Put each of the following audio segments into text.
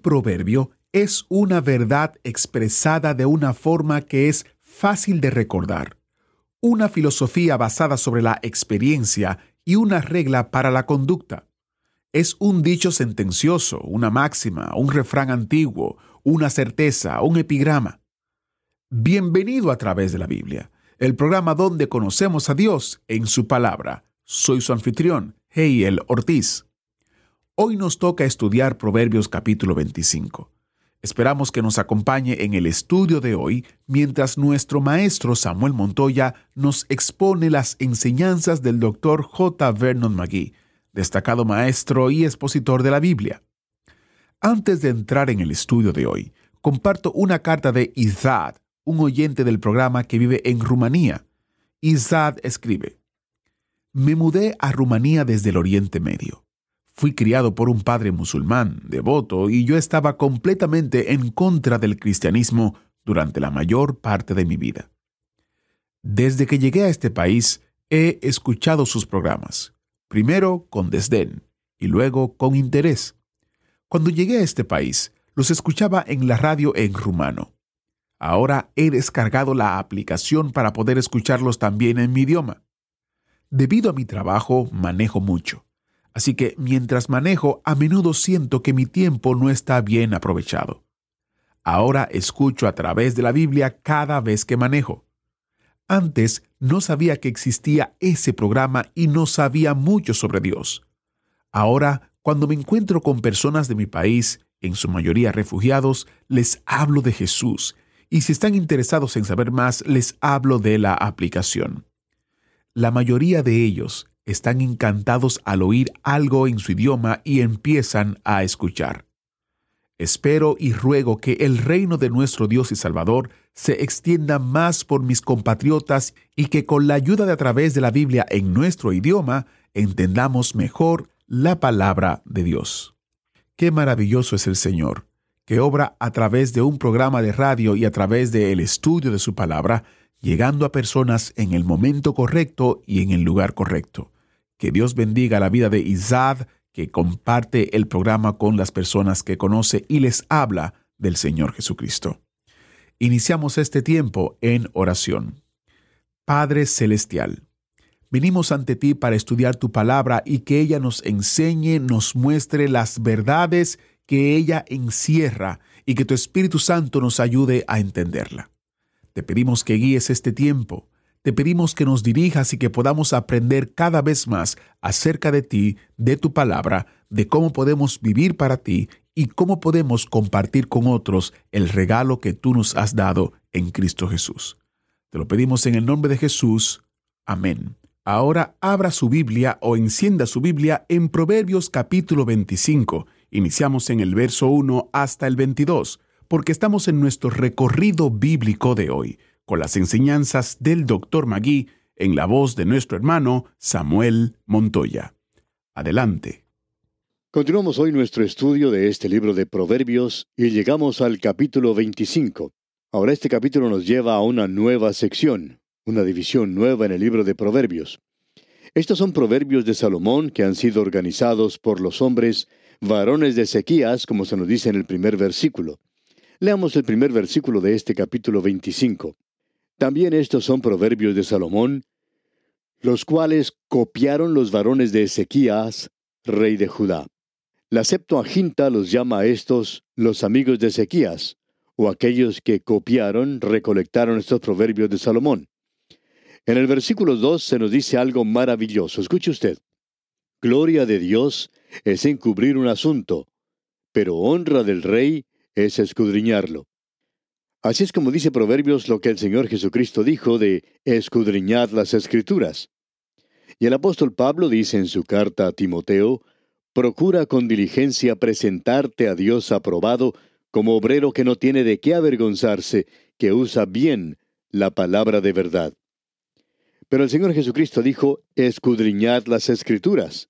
Proverbio es una verdad expresada de una forma que es fácil de recordar, una filosofía basada sobre la experiencia y una regla para la conducta. Es un dicho sentencioso, una máxima, un refrán antiguo, una certeza, un epigrama. Bienvenido a través de la Biblia, el programa donde conocemos a Dios en su palabra. Soy su anfitrión, Heiel Ortiz. Hoy nos toca estudiar Proverbios capítulo 25. Esperamos que nos acompañe en el estudio de hoy mientras nuestro maestro Samuel Montoya nos expone las enseñanzas del doctor J. Vernon McGee, destacado maestro y expositor de la Biblia. Antes de entrar en el estudio de hoy, comparto una carta de Izad, un oyente del programa que vive en Rumanía. Izad escribe, Me mudé a Rumanía desde el Oriente Medio. Fui criado por un padre musulmán, devoto, y yo estaba completamente en contra del cristianismo durante la mayor parte de mi vida. Desde que llegué a este país, he escuchado sus programas, primero con desdén y luego con interés. Cuando llegué a este país, los escuchaba en la radio en rumano. Ahora he descargado la aplicación para poder escucharlos también en mi idioma. Debido a mi trabajo, manejo mucho. Así que mientras manejo, a menudo siento que mi tiempo no está bien aprovechado. Ahora escucho a través de la Biblia cada vez que manejo. Antes no sabía que existía ese programa y no sabía mucho sobre Dios. Ahora, cuando me encuentro con personas de mi país, en su mayoría refugiados, les hablo de Jesús y si están interesados en saber más, les hablo de la aplicación. La mayoría de ellos están encantados al oír algo en su idioma y empiezan a escuchar. Espero y ruego que el reino de nuestro Dios y Salvador se extienda más por mis compatriotas y que con la ayuda de a través de la Biblia en nuestro idioma entendamos mejor la palabra de Dios. Qué maravilloso es el Señor, que obra a través de un programa de radio y a través del estudio de su palabra, llegando a personas en el momento correcto y en el lugar correcto. Que Dios bendiga la vida de Izad, que comparte el programa con las personas que conoce y les habla del Señor Jesucristo. Iniciamos este tiempo en oración. Padre Celestial, venimos ante ti para estudiar tu palabra y que ella nos enseñe, nos muestre las verdades que ella encierra y que tu Espíritu Santo nos ayude a entenderla. Te pedimos que guíes este tiempo, te pedimos que nos dirijas y que podamos aprender cada vez más acerca de ti, de tu palabra, de cómo podemos vivir para ti y cómo podemos compartir con otros el regalo que tú nos has dado en Cristo Jesús. Te lo pedimos en el nombre de Jesús. Amén. Ahora abra su Biblia o encienda su Biblia en Proverbios capítulo 25. Iniciamos en el verso 1 hasta el 22, porque estamos en nuestro recorrido bíblico de hoy con las enseñanzas del Dr. Magui en la voz de nuestro hermano Samuel Montoya. Adelante. Continuamos hoy nuestro estudio de este libro de Proverbios y llegamos al capítulo 25. Ahora este capítulo nos lleva a una nueva sección, una división nueva en el libro de Proverbios. Estos son proverbios de Salomón que han sido organizados por los hombres varones de Ezequías, como se nos dice en el primer versículo. Leamos el primer versículo de este capítulo 25. También estos son proverbios de Salomón, los cuales copiaron los varones de Ezequías, rey de Judá. La Septuaginta los llama a estos los amigos de Ezequías, o aquellos que copiaron, recolectaron estos proverbios de Salomón. En el versículo 2 se nos dice algo maravilloso. Escuche usted. Gloria de Dios es encubrir un asunto, pero honra del rey es escudriñarlo. Así es como dice Proverbios lo que el Señor Jesucristo dijo de escudriñad las escrituras. Y el apóstol Pablo dice en su carta a Timoteo, Procura con diligencia presentarte a Dios aprobado como obrero que no tiene de qué avergonzarse, que usa bien la palabra de verdad. Pero el Señor Jesucristo dijo, escudriñad las escrituras.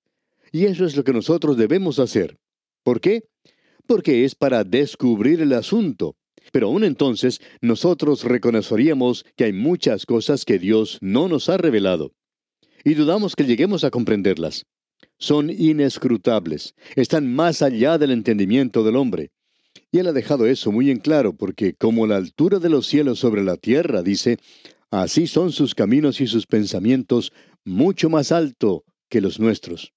Y eso es lo que nosotros debemos hacer. ¿Por qué? Porque es para descubrir el asunto. Pero aún entonces nosotros reconoceríamos que hay muchas cosas que Dios no nos ha revelado. Y dudamos que lleguemos a comprenderlas. Son inescrutables, están más allá del entendimiento del hombre. Y él ha dejado eso muy en claro, porque como la altura de los cielos sobre la tierra, dice, así son sus caminos y sus pensamientos mucho más alto que los nuestros.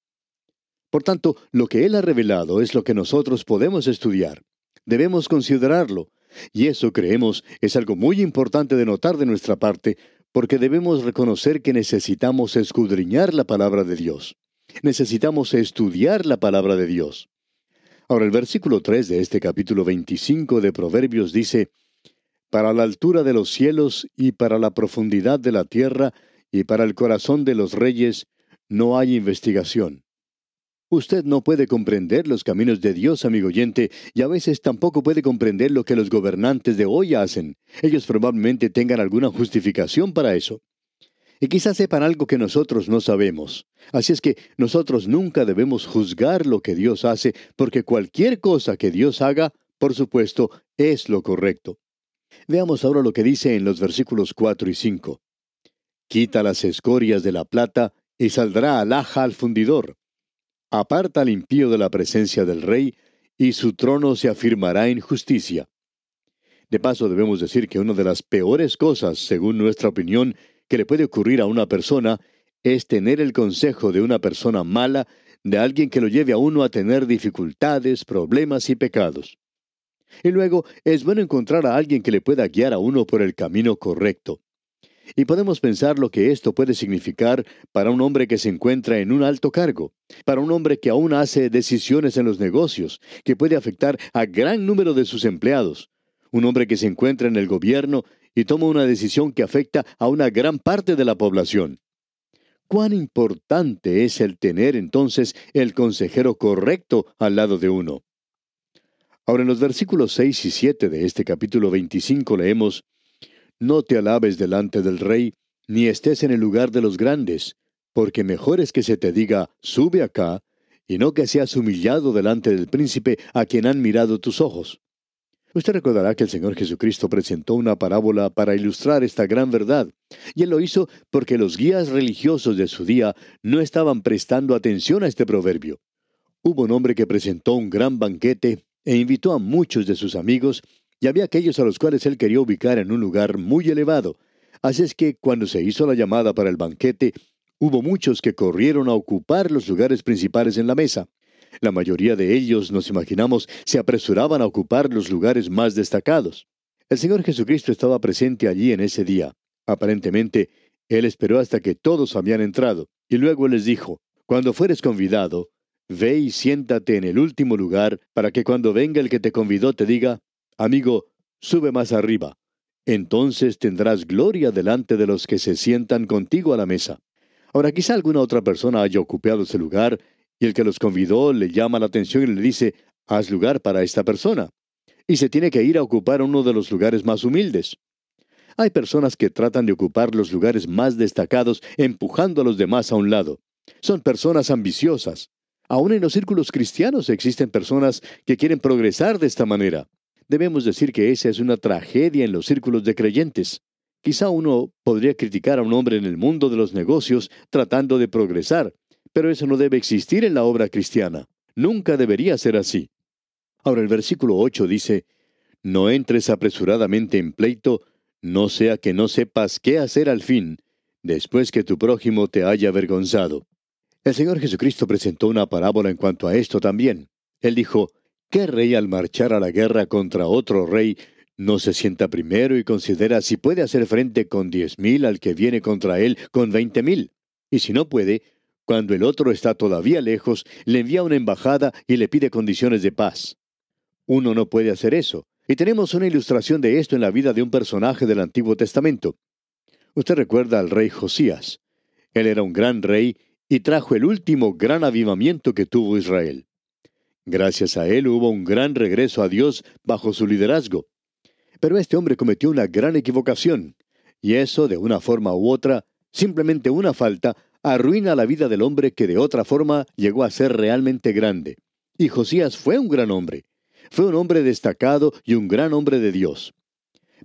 Por tanto, lo que Él ha revelado es lo que nosotros podemos estudiar. Debemos considerarlo. Y eso, creemos, es algo muy importante de notar de nuestra parte, porque debemos reconocer que necesitamos escudriñar la palabra de Dios. Necesitamos estudiar la palabra de Dios. Ahora el versículo 3 de este capítulo 25 de Proverbios dice, Para la altura de los cielos y para la profundidad de la tierra y para el corazón de los reyes no hay investigación. Usted no puede comprender los caminos de Dios, amigo oyente, y a veces tampoco puede comprender lo que los gobernantes de hoy hacen. Ellos probablemente tengan alguna justificación para eso y quizás sepan algo que nosotros no sabemos. Así es que nosotros nunca debemos juzgar lo que Dios hace, porque cualquier cosa que Dios haga, por supuesto, es lo correcto. Veamos ahora lo que dice en los versículos 4 y 5. Quita las escorias de la plata y saldrá alhaja al fundidor. Aparta al impío de la presencia del rey, y su trono se afirmará en justicia. De paso debemos decir que una de las peores cosas, según nuestra opinión, que le puede ocurrir a una persona es tener el consejo de una persona mala, de alguien que lo lleve a uno a tener dificultades, problemas y pecados. Y luego es bueno encontrar a alguien que le pueda guiar a uno por el camino correcto. Y podemos pensar lo que esto puede significar para un hombre que se encuentra en un alto cargo, para un hombre que aún hace decisiones en los negocios, que puede afectar a gran número de sus empleados, un hombre que se encuentra en el gobierno y toma una decisión que afecta a una gran parte de la población. ¿Cuán importante es el tener entonces el consejero correcto al lado de uno? Ahora en los versículos 6 y 7 de este capítulo 25 leemos, No te alabes delante del rey, ni estés en el lugar de los grandes, porque mejor es que se te diga, sube acá, y no que seas humillado delante del príncipe a quien han mirado tus ojos. Usted recordará que el Señor Jesucristo presentó una parábola para ilustrar esta gran verdad, y él lo hizo porque los guías religiosos de su día no estaban prestando atención a este proverbio. Hubo un hombre que presentó un gran banquete e invitó a muchos de sus amigos, y había aquellos a los cuales él quería ubicar en un lugar muy elevado. Así es que cuando se hizo la llamada para el banquete, hubo muchos que corrieron a ocupar los lugares principales en la mesa. La mayoría de ellos, nos imaginamos, se apresuraban a ocupar los lugares más destacados. El Señor Jesucristo estaba presente allí en ese día. Aparentemente, Él esperó hasta que todos habían entrado, y luego les dijo, Cuando fueres convidado, ve y siéntate en el último lugar, para que cuando venga el que te convidó te diga, Amigo, sube más arriba. Entonces tendrás gloria delante de los que se sientan contigo a la mesa. Ahora quizá alguna otra persona haya ocupado ese lugar y el que los convidó le llama la atención y le dice, haz lugar para esta persona. Y se tiene que ir a ocupar uno de los lugares más humildes. Hay personas que tratan de ocupar los lugares más destacados empujando a los demás a un lado. Son personas ambiciosas. Aún en los círculos cristianos existen personas que quieren progresar de esta manera. Debemos decir que esa es una tragedia en los círculos de creyentes. Quizá uno podría criticar a un hombre en el mundo de los negocios tratando de progresar, pero eso no debe existir en la obra cristiana. Nunca debería ser así. Ahora el versículo 8 dice, No entres apresuradamente en pleito, no sea que no sepas qué hacer al fin, después que tu prójimo te haya avergonzado. El Señor Jesucristo presentó una parábola en cuanto a esto también. Él dijo, ¿qué rey al marchar a la guerra contra otro rey no se sienta primero y considera si puede hacer frente con diez mil al que viene contra él con veinte mil? Y si no puede, cuando el otro está todavía lejos, le envía una embajada y le pide condiciones de paz. Uno no puede hacer eso. Y tenemos una ilustración de esto en la vida de un personaje del Antiguo Testamento. Usted recuerda al rey Josías. Él era un gran rey y trajo el último gran avivamiento que tuvo Israel. Gracias a él hubo un gran regreso a Dios bajo su liderazgo. Pero este hombre cometió una gran equivocación, y eso, de una forma u otra, simplemente una falta, arruina la vida del hombre que de otra forma llegó a ser realmente grande. Y Josías fue un gran hombre. Fue un hombre destacado y un gran hombre de Dios.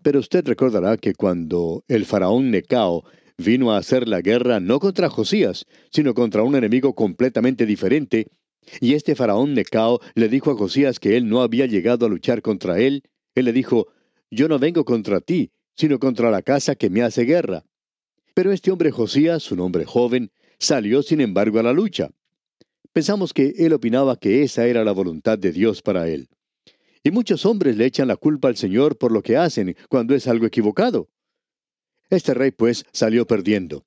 Pero usted recordará que cuando el faraón Necao vino a hacer la guerra no contra Josías, sino contra un enemigo completamente diferente, y este faraón Necao le dijo a Josías que él no había llegado a luchar contra él, él le dijo, Yo no vengo contra ti, sino contra la casa que me hace guerra. Pero este hombre Josías, un hombre joven, salió sin embargo a la lucha. Pensamos que él opinaba que esa era la voluntad de Dios para él. Y muchos hombres le echan la culpa al Señor por lo que hacen cuando es algo equivocado. Este rey, pues, salió perdiendo.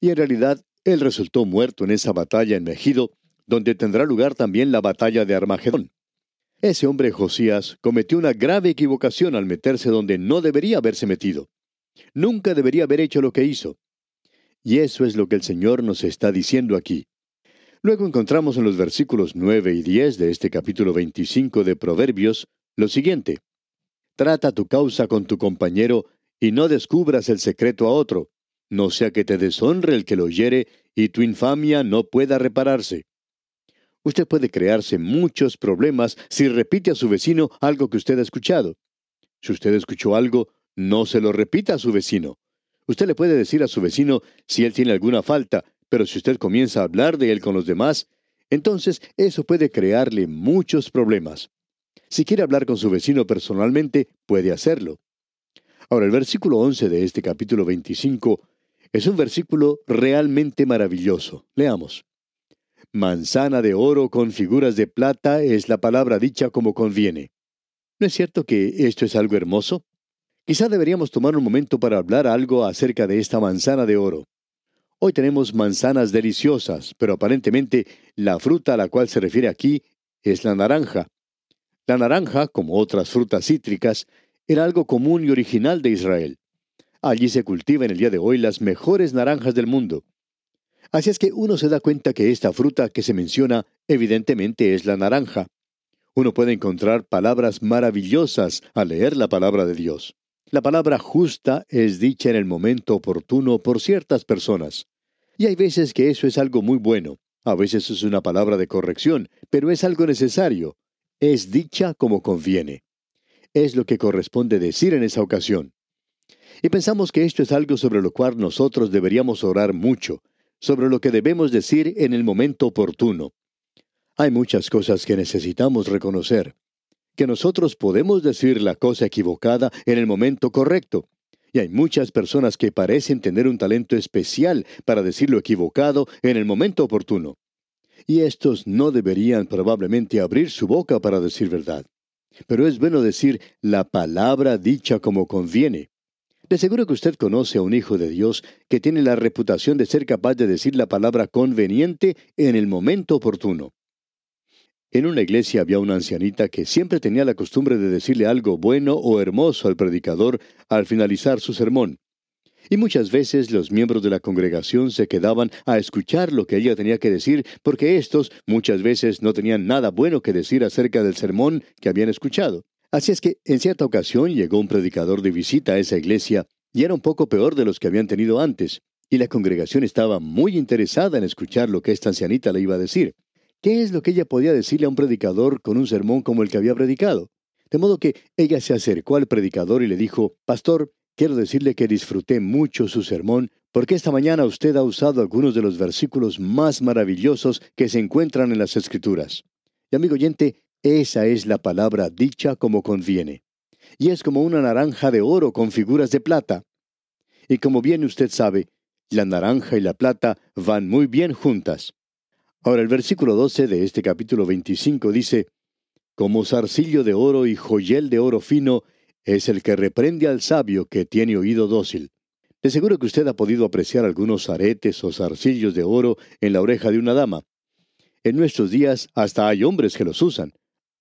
Y en realidad, él resultó muerto en esa batalla en Megido, donde tendrá lugar también la batalla de Armagedón. Ese hombre Josías cometió una grave equivocación al meterse donde no debería haberse metido. Nunca debería haber hecho lo que hizo. Y eso es lo que el Señor nos está diciendo aquí. Luego encontramos en los versículos 9 y 10 de este capítulo 25 de Proverbios lo siguiente. Trata tu causa con tu compañero y no descubras el secreto a otro, no sea que te deshonre el que lo oyere y tu infamia no pueda repararse. Usted puede crearse muchos problemas si repite a su vecino algo que usted ha escuchado. Si usted escuchó algo, no se lo repita a su vecino. Usted le puede decir a su vecino si él tiene alguna falta, pero si usted comienza a hablar de él con los demás, entonces eso puede crearle muchos problemas. Si quiere hablar con su vecino personalmente, puede hacerlo. Ahora, el versículo 11 de este capítulo 25 es un versículo realmente maravilloso. Leamos. Manzana de oro con figuras de plata es la palabra dicha como conviene. ¿No es cierto que esto es algo hermoso? Quizá deberíamos tomar un momento para hablar algo acerca de esta manzana de oro. Hoy tenemos manzanas deliciosas, pero aparentemente la fruta a la cual se refiere aquí es la naranja. La naranja, como otras frutas cítricas, era algo común y original de Israel. Allí se cultivan el día de hoy las mejores naranjas del mundo. Así es que uno se da cuenta que esta fruta que se menciona evidentemente es la naranja. Uno puede encontrar palabras maravillosas al leer la palabra de Dios. La palabra justa es dicha en el momento oportuno por ciertas personas. Y hay veces que eso es algo muy bueno. A veces es una palabra de corrección, pero es algo necesario. Es dicha como conviene. Es lo que corresponde decir en esa ocasión. Y pensamos que esto es algo sobre lo cual nosotros deberíamos orar mucho, sobre lo que debemos decir en el momento oportuno. Hay muchas cosas que necesitamos reconocer que nosotros podemos decir la cosa equivocada en el momento correcto. Y hay muchas personas que parecen tener un talento especial para decir lo equivocado en el momento oportuno. Y estos no deberían probablemente abrir su boca para decir verdad. Pero es bueno decir la palabra dicha como conviene. De seguro que usted conoce a un hijo de Dios que tiene la reputación de ser capaz de decir la palabra conveniente en el momento oportuno. En una iglesia había una ancianita que siempre tenía la costumbre de decirle algo bueno o hermoso al predicador al finalizar su sermón. Y muchas veces los miembros de la congregación se quedaban a escuchar lo que ella tenía que decir, porque éstos muchas veces no tenían nada bueno que decir acerca del sermón que habían escuchado. Así es que en cierta ocasión llegó un predicador de visita a esa iglesia, y era un poco peor de los que habían tenido antes, y la congregación estaba muy interesada en escuchar lo que esta ancianita le iba a decir. ¿Qué es lo que ella podía decirle a un predicador con un sermón como el que había predicado? De modo que ella se acercó al predicador y le dijo, Pastor, quiero decirle que disfruté mucho su sermón porque esta mañana usted ha usado algunos de los versículos más maravillosos que se encuentran en las Escrituras. Y amigo oyente, esa es la palabra dicha como conviene. Y es como una naranja de oro con figuras de plata. Y como bien usted sabe, la naranja y la plata van muy bien juntas. Ahora el versículo 12 de este capítulo 25 dice, Como zarcillo de oro y joyel de oro fino es el que reprende al sabio que tiene oído dócil. De seguro que usted ha podido apreciar algunos aretes o zarcillos de oro en la oreja de una dama. En nuestros días hasta hay hombres que los usan,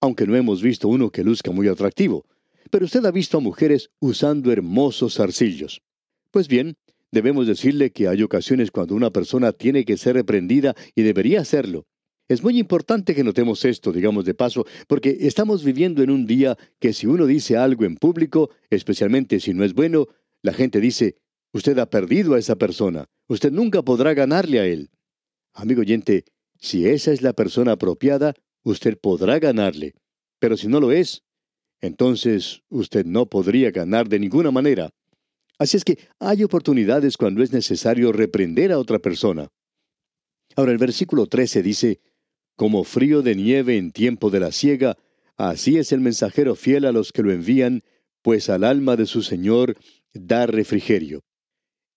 aunque no hemos visto uno que luzca muy atractivo. Pero usted ha visto a mujeres usando hermosos zarcillos. Pues bien, debemos decirle que hay ocasiones cuando una persona tiene que ser reprendida y debería hacerlo. Es muy importante que notemos esto, digamos de paso, porque estamos viviendo en un día que si uno dice algo en público, especialmente si no es bueno, la gente dice, usted ha perdido a esa persona, usted nunca podrá ganarle a él. Amigo oyente, si esa es la persona apropiada, usted podrá ganarle, pero si no lo es, entonces usted no podría ganar de ninguna manera. Así es que hay oportunidades cuando es necesario reprender a otra persona. Ahora el versículo 13 dice, como frío de nieve en tiempo de la siega, así es el mensajero fiel a los que lo envían, pues al alma de su Señor da refrigerio.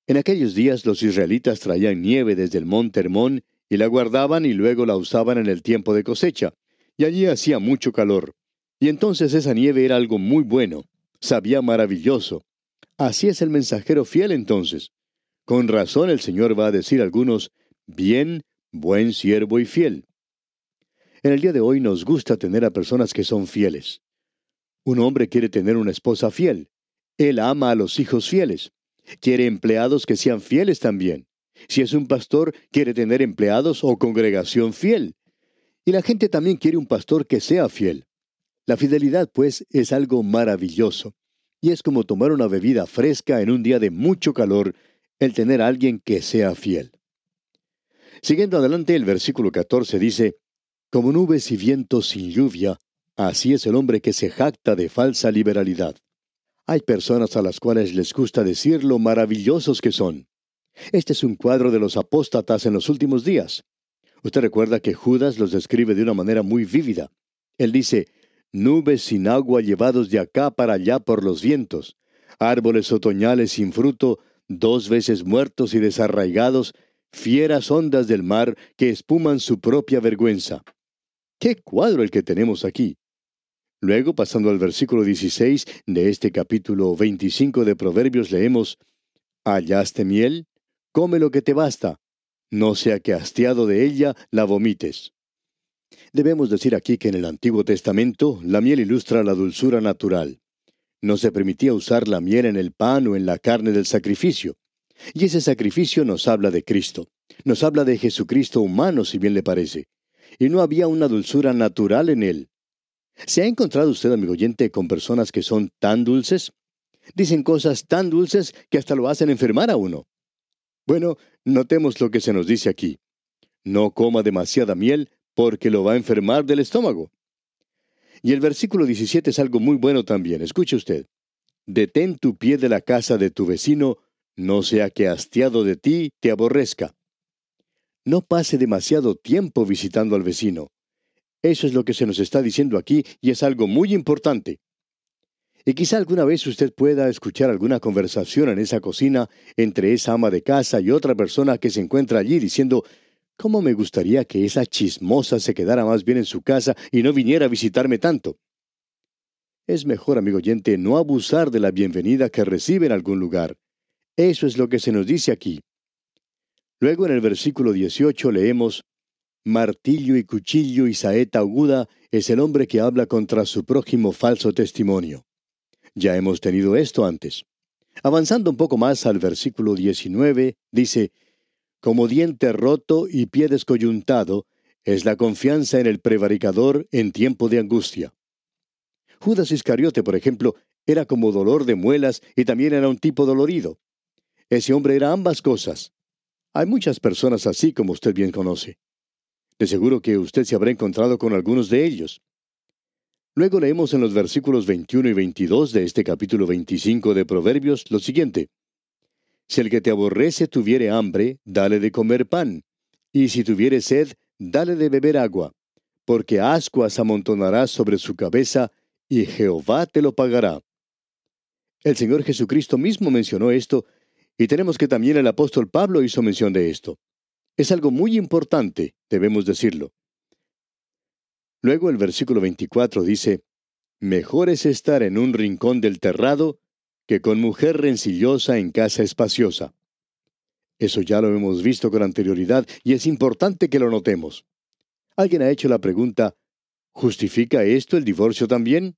En aquellos días los israelitas traían nieve desde el monte Hermón y la guardaban y luego la usaban en el tiempo de cosecha, y allí hacía mucho calor. Y entonces esa nieve era algo muy bueno, sabía maravilloso. Así es el mensajero fiel entonces. Con razón el Señor va a decir a algunos, bien, buen siervo y fiel. En el día de hoy nos gusta tener a personas que son fieles. Un hombre quiere tener una esposa fiel. Él ama a los hijos fieles. Quiere empleados que sean fieles también. Si es un pastor, quiere tener empleados o congregación fiel. Y la gente también quiere un pastor que sea fiel. La fidelidad, pues, es algo maravilloso. Y es como tomar una bebida fresca en un día de mucho calor, el tener a alguien que sea fiel. Siguiendo adelante, el versículo 14 dice, como nubes y vientos sin lluvia, así es el hombre que se jacta de falsa liberalidad. Hay personas a las cuales les gusta decir lo maravillosos que son. Este es un cuadro de los apóstatas en los últimos días. Usted recuerda que Judas los describe de una manera muy vívida. Él dice, nubes sin agua llevados de acá para allá por los vientos, árboles otoñales sin fruto, dos veces muertos y desarraigados, fieras ondas del mar que espuman su propia vergüenza. ¡Qué cuadro el que tenemos aquí! Luego, pasando al versículo 16 de este capítulo 25 de Proverbios, leemos, Hallaste miel, come lo que te basta, no sea que hastiado de ella la vomites. Debemos decir aquí que en el Antiguo Testamento la miel ilustra la dulzura natural. No se permitía usar la miel en el pan o en la carne del sacrificio. Y ese sacrificio nos habla de Cristo. Nos habla de Jesucristo humano, si bien le parece y no había una dulzura natural en él. ¿Se ha encontrado usted, amigo oyente, con personas que son tan dulces? Dicen cosas tan dulces que hasta lo hacen enfermar a uno. Bueno, notemos lo que se nos dice aquí. No coma demasiada miel porque lo va a enfermar del estómago. Y el versículo 17 es algo muy bueno también. Escuche usted. Detén tu pie de la casa de tu vecino, no sea que hastiado de ti te aborrezca. No pase demasiado tiempo visitando al vecino. Eso es lo que se nos está diciendo aquí y es algo muy importante. Y quizá alguna vez usted pueda escuchar alguna conversación en esa cocina entre esa ama de casa y otra persona que se encuentra allí diciendo, ¿cómo me gustaría que esa chismosa se quedara más bien en su casa y no viniera a visitarme tanto? Es mejor, amigo oyente, no abusar de la bienvenida que recibe en algún lugar. Eso es lo que se nos dice aquí. Luego en el versículo 18 leemos, Martillo y cuchillo y saeta aguda es el hombre que habla contra su prójimo falso testimonio. Ya hemos tenido esto antes. Avanzando un poco más al versículo 19, dice, Como diente roto y pie descoyuntado es la confianza en el prevaricador en tiempo de angustia. Judas Iscariote, por ejemplo, era como dolor de muelas y también era un tipo dolorido. Ese hombre era ambas cosas. Hay muchas personas así como usted bien conoce. De seguro que usted se habrá encontrado con algunos de ellos. Luego leemos en los versículos 21 y 22 de este capítulo 25 de Proverbios lo siguiente. Si el que te aborrece tuviere hambre, dale de comer pan, y si tuviere sed, dale de beber agua, porque ascuas amontonarás sobre su cabeza, y Jehová te lo pagará. El Señor Jesucristo mismo mencionó esto y tenemos que también el apóstol Pablo hizo mención de esto. Es algo muy importante, debemos decirlo. Luego el versículo 24 dice, Mejor es estar en un rincón del terrado que con mujer rencillosa en casa espaciosa. Eso ya lo hemos visto con anterioridad y es importante que lo notemos. Alguien ha hecho la pregunta, ¿justifica esto el divorcio también?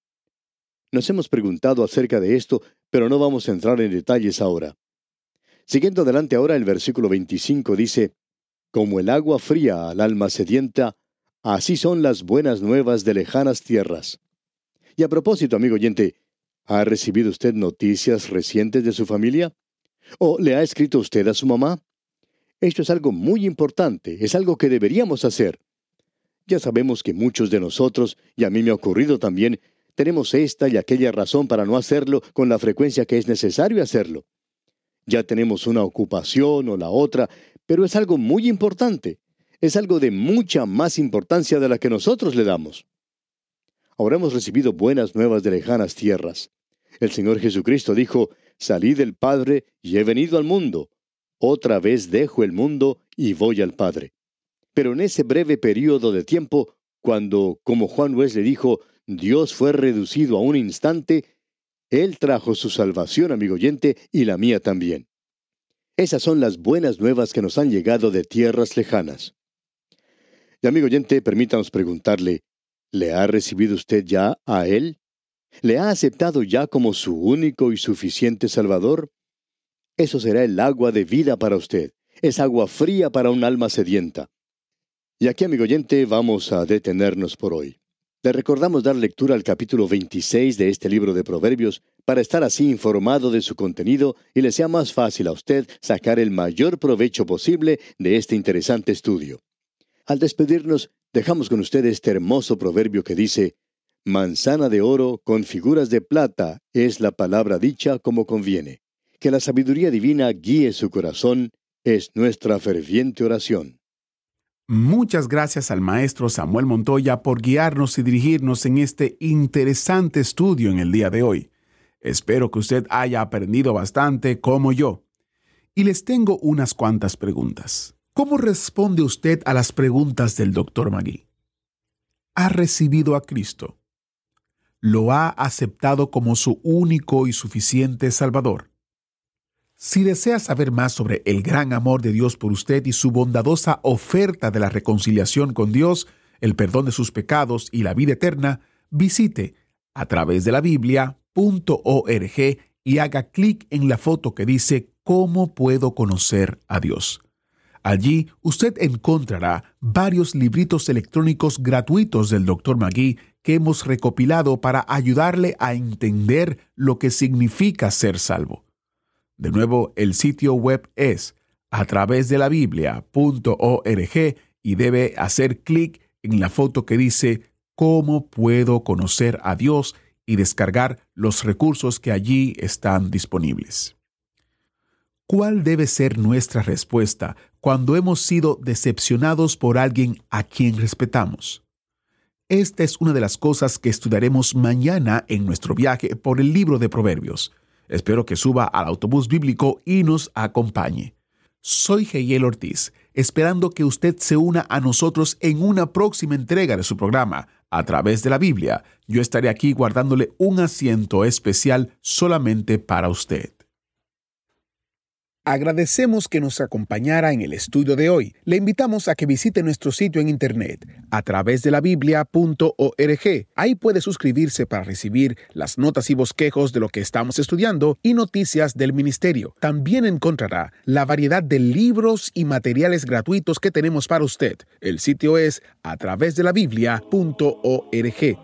Nos hemos preguntado acerca de esto, pero no vamos a entrar en detalles ahora. Siguiendo adelante ahora, el versículo 25 dice, Como el agua fría al alma sedienta, así son las buenas nuevas de lejanas tierras. Y a propósito, amigo oyente, ¿ha recibido usted noticias recientes de su familia? ¿O le ha escrito usted a su mamá? Esto es algo muy importante, es algo que deberíamos hacer. Ya sabemos que muchos de nosotros, y a mí me ha ocurrido también, tenemos esta y aquella razón para no hacerlo con la frecuencia que es necesario hacerlo. Ya tenemos una ocupación o la otra, pero es algo muy importante. Es algo de mucha más importancia de la que nosotros le damos. Ahora hemos recibido buenas nuevas de lejanas tierras. El Señor Jesucristo dijo, Salí del Padre y he venido al mundo. Otra vez dejo el mundo y voy al Padre. Pero en ese breve periodo de tiempo, cuando, como Juan Wesley dijo, Dios fue reducido a un instante, Él trajo su salvación, amigo oyente, y la mía también. Esas son las buenas nuevas que nos han llegado de tierras lejanas. Y amigo oyente, permítanos preguntarle, ¿le ha recibido usted ya a Él? ¿Le ha aceptado ya como su único y suficiente Salvador? Eso será el agua de vida para usted. Es agua fría para un alma sedienta. Y aquí, amigo oyente, vamos a detenernos por hoy. Le recordamos dar lectura al capítulo 26 de este libro de Proverbios para estar así informado de su contenido y le sea más fácil a usted sacar el mayor provecho posible de este interesante estudio. Al despedirnos, dejamos con usted este hermoso proverbio que dice, Manzana de oro con figuras de plata es la palabra dicha como conviene. Que la sabiduría divina guíe su corazón es nuestra ferviente oración. Muchas gracias al maestro Samuel Montoya por guiarnos y dirigirnos en este interesante estudio en el día de hoy. Espero que usted haya aprendido bastante como yo. Y les tengo unas cuantas preguntas. ¿Cómo responde usted a las preguntas del doctor Magui? ¿Ha recibido a Cristo? ¿Lo ha aceptado como su único y suficiente Salvador? Si desea saber más sobre el gran amor de Dios por usted y su bondadosa oferta de la reconciliación con Dios, el perdón de sus pecados y la vida eterna, visite a través de la Biblia.org y haga clic en la foto que dice ¿Cómo puedo conocer a Dios? Allí usted encontrará varios libritos electrónicos gratuitos del Dr. Magui que hemos recopilado para ayudarle a entender lo que significa ser salvo. De nuevo, el sitio web es a través de la Biblia.org y debe hacer clic en la foto que dice ¿Cómo puedo conocer a Dios? y descargar los recursos que allí están disponibles. ¿Cuál debe ser nuestra respuesta cuando hemos sido decepcionados por alguien a quien respetamos? Esta es una de las cosas que estudiaremos mañana en nuestro viaje por el libro de Proverbios. Espero que suba al autobús bíblico y nos acompañe. Soy Geyel Ortiz, esperando que usted se una a nosotros en una próxima entrega de su programa a través de la Biblia. Yo estaré aquí guardándole un asiento especial solamente para usted. Agradecemos que nos acompañara en el estudio de hoy. Le invitamos a que visite nuestro sitio en internet a través de la biblia.org. Ahí puede suscribirse para recibir las notas y bosquejos de lo que estamos estudiando y noticias del ministerio. También encontrará la variedad de libros y materiales gratuitos que tenemos para usted. El sitio es a través de la biblia.org.